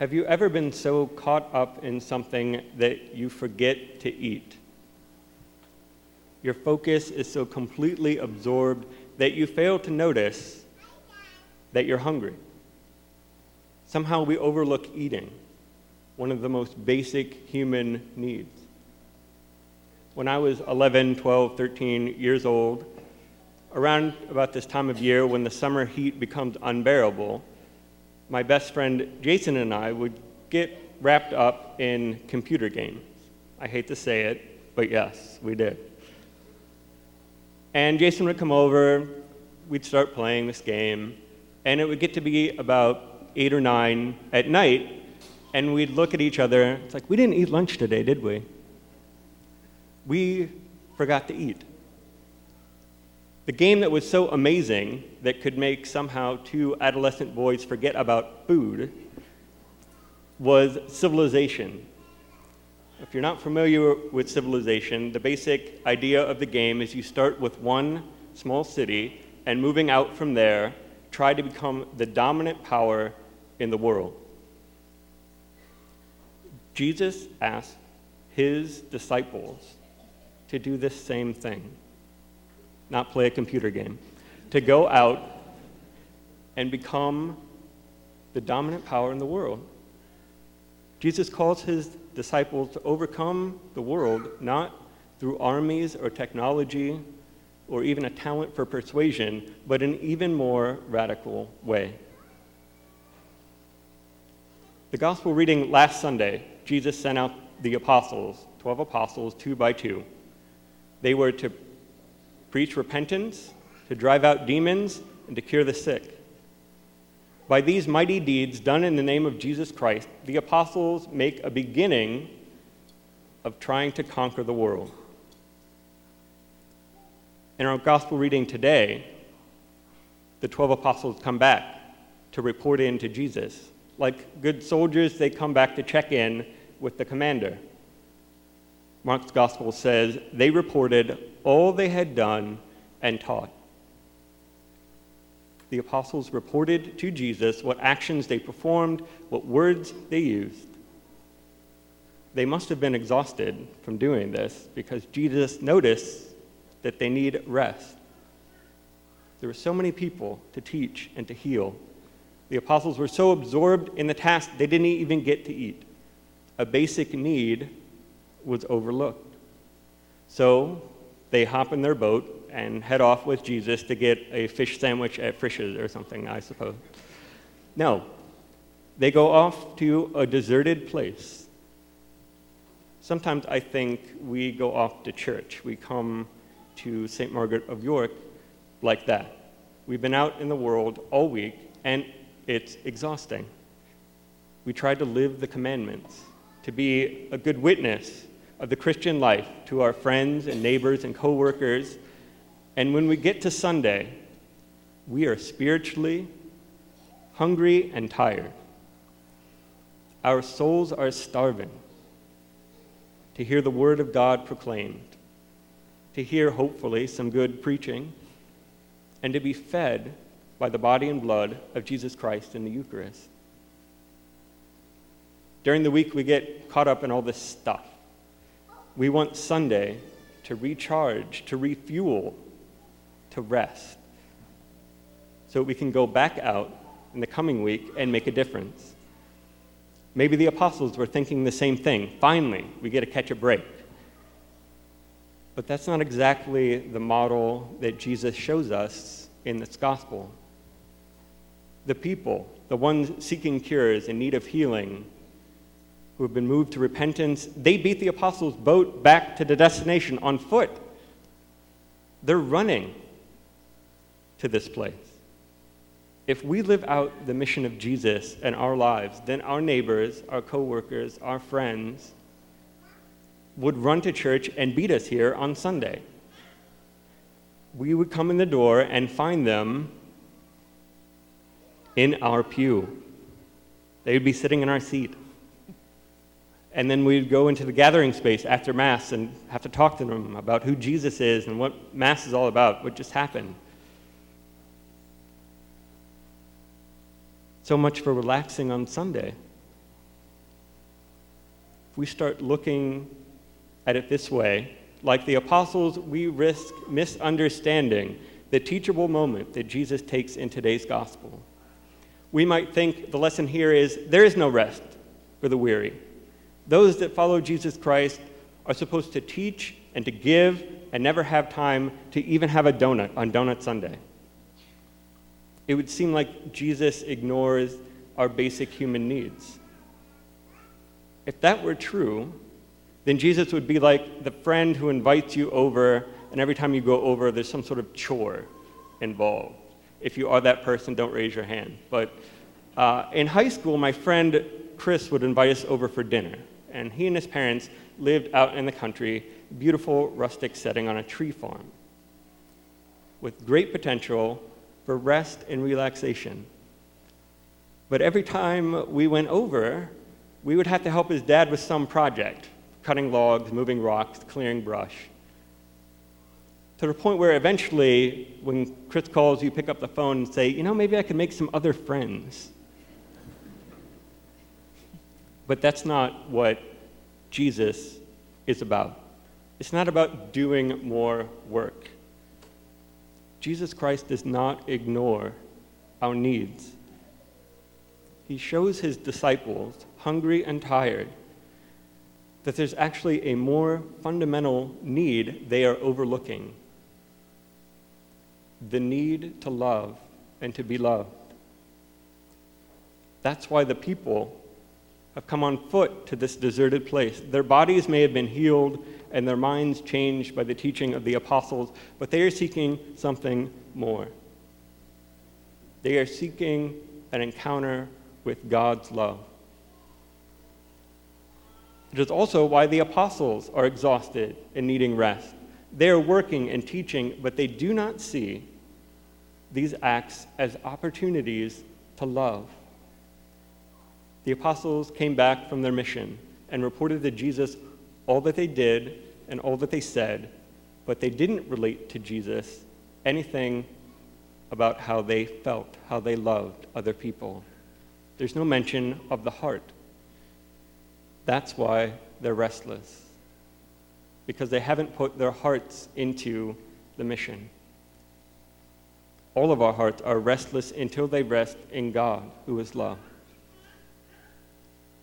Have you ever been so caught up in something that you forget to eat? Your focus is so completely absorbed that you fail to notice that you're hungry. Somehow we overlook eating, one of the most basic human needs. When I was 11, 12, 13 years old, around about this time of year when the summer heat becomes unbearable, my best friend Jason and I would get wrapped up in computer games. I hate to say it, but yes, we did. And Jason would come over, we'd start playing this game, and it would get to be about eight or nine at night, and we'd look at each other. It's like, we didn't eat lunch today, did we? We forgot to eat. The game that was so amazing that could make somehow two adolescent boys forget about food was Civilization. If you're not familiar with Civilization, the basic idea of the game is you start with one small city and moving out from there, try to become the dominant power in the world. Jesus asked his disciples to do this same thing not play a computer game, to go out and become the dominant power in the world. Jesus calls his disciples to overcome the world not through armies or technology or even a talent for persuasion, but in an even more radical way. The gospel reading last Sunday, Jesus sent out the apostles, 12 apostles, two by two. They were to preach repentance, to drive out demons, and to cure the sick. By these mighty deeds done in the name of Jesus Christ, the apostles make a beginning of trying to conquer the world. In our gospel reading today, the 12 apostles come back to report in to Jesus. Like good soldiers, they come back to check in with the commander. Mark's gospel says they reported all they had done and taught. The apostles reported to Jesus what actions they performed, what words they used. They must have been exhausted from doing this because Jesus noticed that they need rest. There were so many people to teach and to heal. The apostles were so absorbed in the task they didn't even get to eat. A basic need was overlooked. So they hop in their boat and head off with Jesus to get a fish sandwich at Frisch's or something, I suppose. No, they go off to a deserted place. Sometimes I think we go off to church. We come to St. Margaret of York like that. We've been out in the world all week, and it's exhausting. We try to live the commandments, to be a good witness of the Christian life to our friends and neighbors and coworkers. And when we get to Sunday, we are spiritually hungry and tired. Our souls are starving to hear the word of God proclaimed, to hear, hopefully, some good preaching, and to be fed by the body and blood of Jesus Christ in the Eucharist. During the week, we get caught up in all this stuff we want Sunday to recharge, to refuel, to rest, so we can go back out in the coming week and make a difference. Maybe the apostles were thinking the same thing. Finally, we get to catch a break. But that's not exactly the model that Jesus shows us in this gospel. The people, the ones seeking cures in need of healing, who have been moved to repentance, they beat the apostles' boat back to the destination on foot. They're running to this place. If we live out the mission of Jesus in our lives, then our neighbors, our coworkers, our friends would run to church and beat us here on Sunday. We would come in the door and find them in our pew. They would be sitting in our seat. And then we'd go into the gathering space after Mass and have to talk to them about who Jesus is and what Mass is all about, what just happened. So much for relaxing on Sunday. If we start looking at it this way, like the apostles, we risk misunderstanding the teachable moment that Jesus takes in today's gospel. We might think the lesson here is there is no rest for the weary. Those that follow Jesus Christ are supposed to teach and to give and never have time to even have a donut on Donut Sunday. It would seem like Jesus ignores our basic human needs. If that were true, then Jesus would be like the friend who invites you over, and every time you go over, there's some sort of chore involved. If you are that person, don't raise your hand. But uh, in high school, my friend Chris would invite us over for dinner, and he and his parents lived out in the country, beautiful rustic setting on a tree farm, with great potential for rest and relaxation. But every time we went over, we would have to help his dad with some project cutting logs, moving rocks, clearing brush. To the point where eventually, when Chris calls, you pick up the phone and say, You know, maybe I could make some other friends. But that's not what Jesus is about. It's not about doing more work. Jesus Christ does not ignore our needs. He shows his disciples, hungry and tired, that there's actually a more fundamental need they are overlooking the need to love and to be loved. That's why the people have come on foot to this deserted place. Their bodies may have been healed and their minds changed by the teaching of the apostles, but they are seeking something more. They are seeking an encounter with God's love. It is also why the apostles are exhausted and needing rest. They are working and teaching, but they do not see these acts as opportunities to love. The apostles came back from their mission and reported to Jesus all that they did and all that they said, but they didn't relate to Jesus anything about how they felt, how they loved other people. There's no mention of the heart. That's why they're restless, because they haven't put their hearts into the mission. All of our hearts are restless until they rest in God, who is love.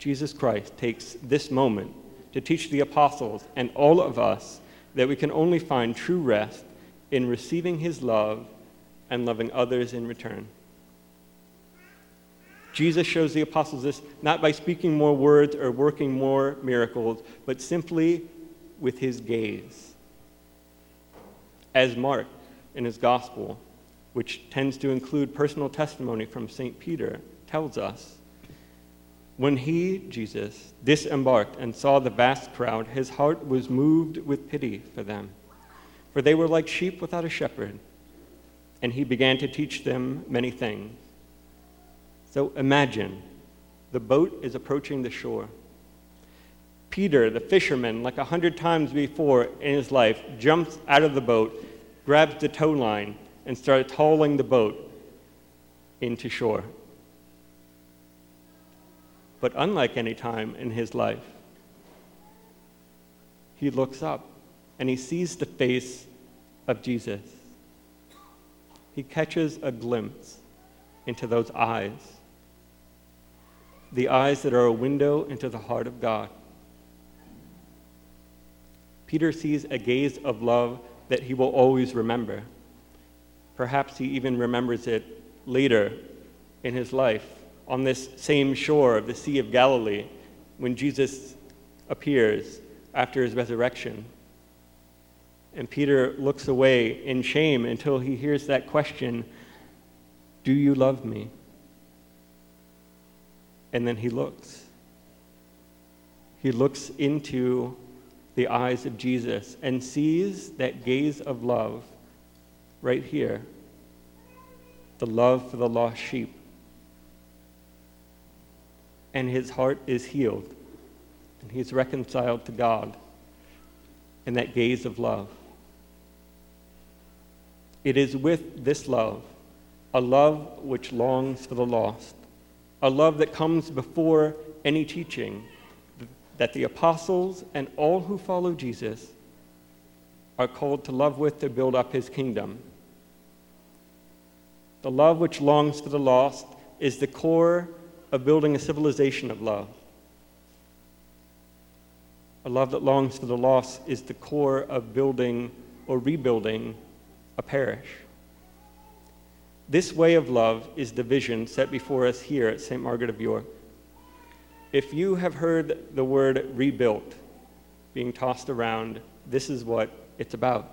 Jesus Christ takes this moment to teach the apostles and all of us that we can only find true rest in receiving his love and loving others in return. Jesus shows the apostles this not by speaking more words or working more miracles, but simply with his gaze. As Mark in his gospel, which tends to include personal testimony from St. Peter, tells us, when he, Jesus, disembarked and saw the vast crowd, his heart was moved with pity for them, for they were like sheep without a shepherd, and he began to teach them many things. So imagine the boat is approaching the shore. Peter, the fisherman, like a hundred times before in his life, jumps out of the boat, grabs the tow line, and starts hauling the boat into shore. But unlike any time in his life, he looks up and he sees the face of Jesus. He catches a glimpse into those eyes, the eyes that are a window into the heart of God. Peter sees a gaze of love that he will always remember. Perhaps he even remembers it later in his life on this same shore of the Sea of Galilee when Jesus appears after his resurrection. And Peter looks away in shame until he hears that question Do you love me? And then he looks. He looks into the eyes of Jesus and sees that gaze of love right here the love for the lost sheep and his heart is healed. And he's reconciled to God in that gaze of love. It is with this love, a love which longs for the lost, a love that comes before any teaching, that the apostles and all who follow Jesus are called to love with to build up his kingdom. The love which longs for the lost is the core of building a civilization of love. A love that longs for the lost is the core of building or rebuilding a parish. This way of love is the vision set before us here at St. Margaret of York. If you have heard the word rebuilt being tossed around, this is what it's about.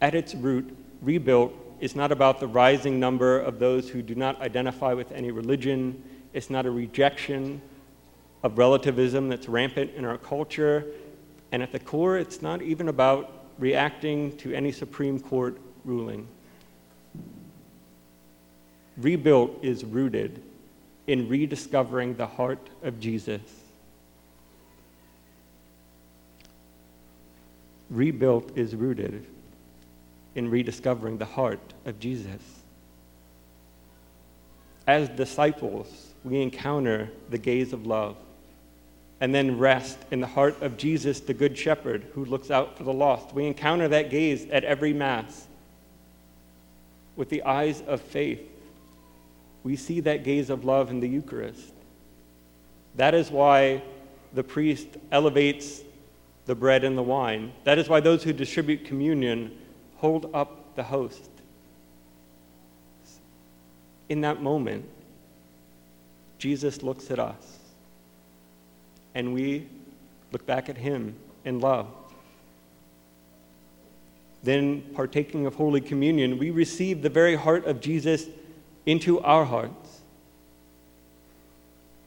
At its root, rebuilt is not about the rising number of those who do not identify with any religion. It's not a rejection of relativism that's rampant in our culture. And at the core, it's not even about reacting to any Supreme Court ruling. Rebuilt is rooted in rediscovering the heart of Jesus. Rebuilt is rooted in rediscovering the heart of Jesus. As disciples, we encounter the gaze of love and then rest in the heart of Jesus, the Good Shepherd, who looks out for the lost. We encounter that gaze at every Mass with the eyes of faith we see that gaze of love in the Eucharist. That is why the priest elevates the bread and the wine. That is why those who distribute communion hold up the host. In that moment, Jesus looks at us, and we look back at him in love. Then, partaking of Holy Communion, we receive the very heart of Jesus into our hearts.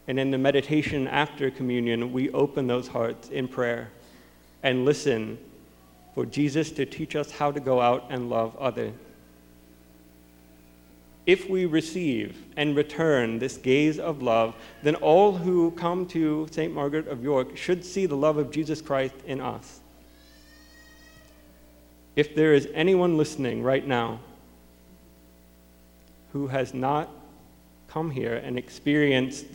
And in the meditation after communion, we open those hearts in prayer and listen for Jesus to teach us how to go out and love others. If we receive and return this gaze of love, then all who come to St. Margaret of York should see the love of Jesus Christ in us. If there is anyone listening right now who has not come here and experienced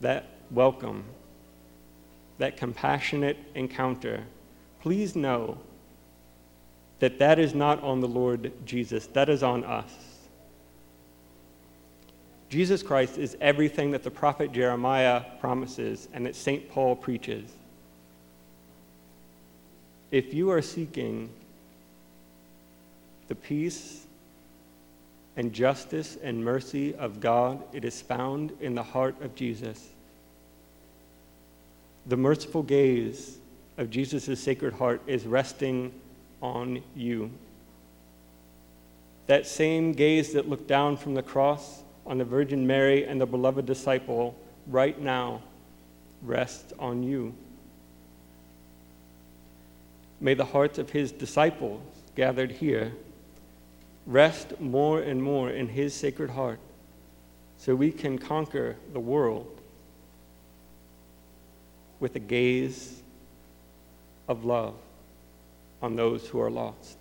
that welcome, that compassionate encounter, please know that that is not on the Lord Jesus, that is on us. Jesus Christ is everything that the prophet Jeremiah promises and that St. Paul preaches. If you are seeking the peace and justice and mercy of God, it is found in the heart of Jesus. The merciful gaze of Jesus' sacred heart is resting on you. That same gaze that looked down from the cross on the Virgin Mary and the beloved disciple right now rests on you. May the hearts of his disciples gathered here rest more and more in His sacred heart so we can conquer the world with a gaze of love on those who are lost.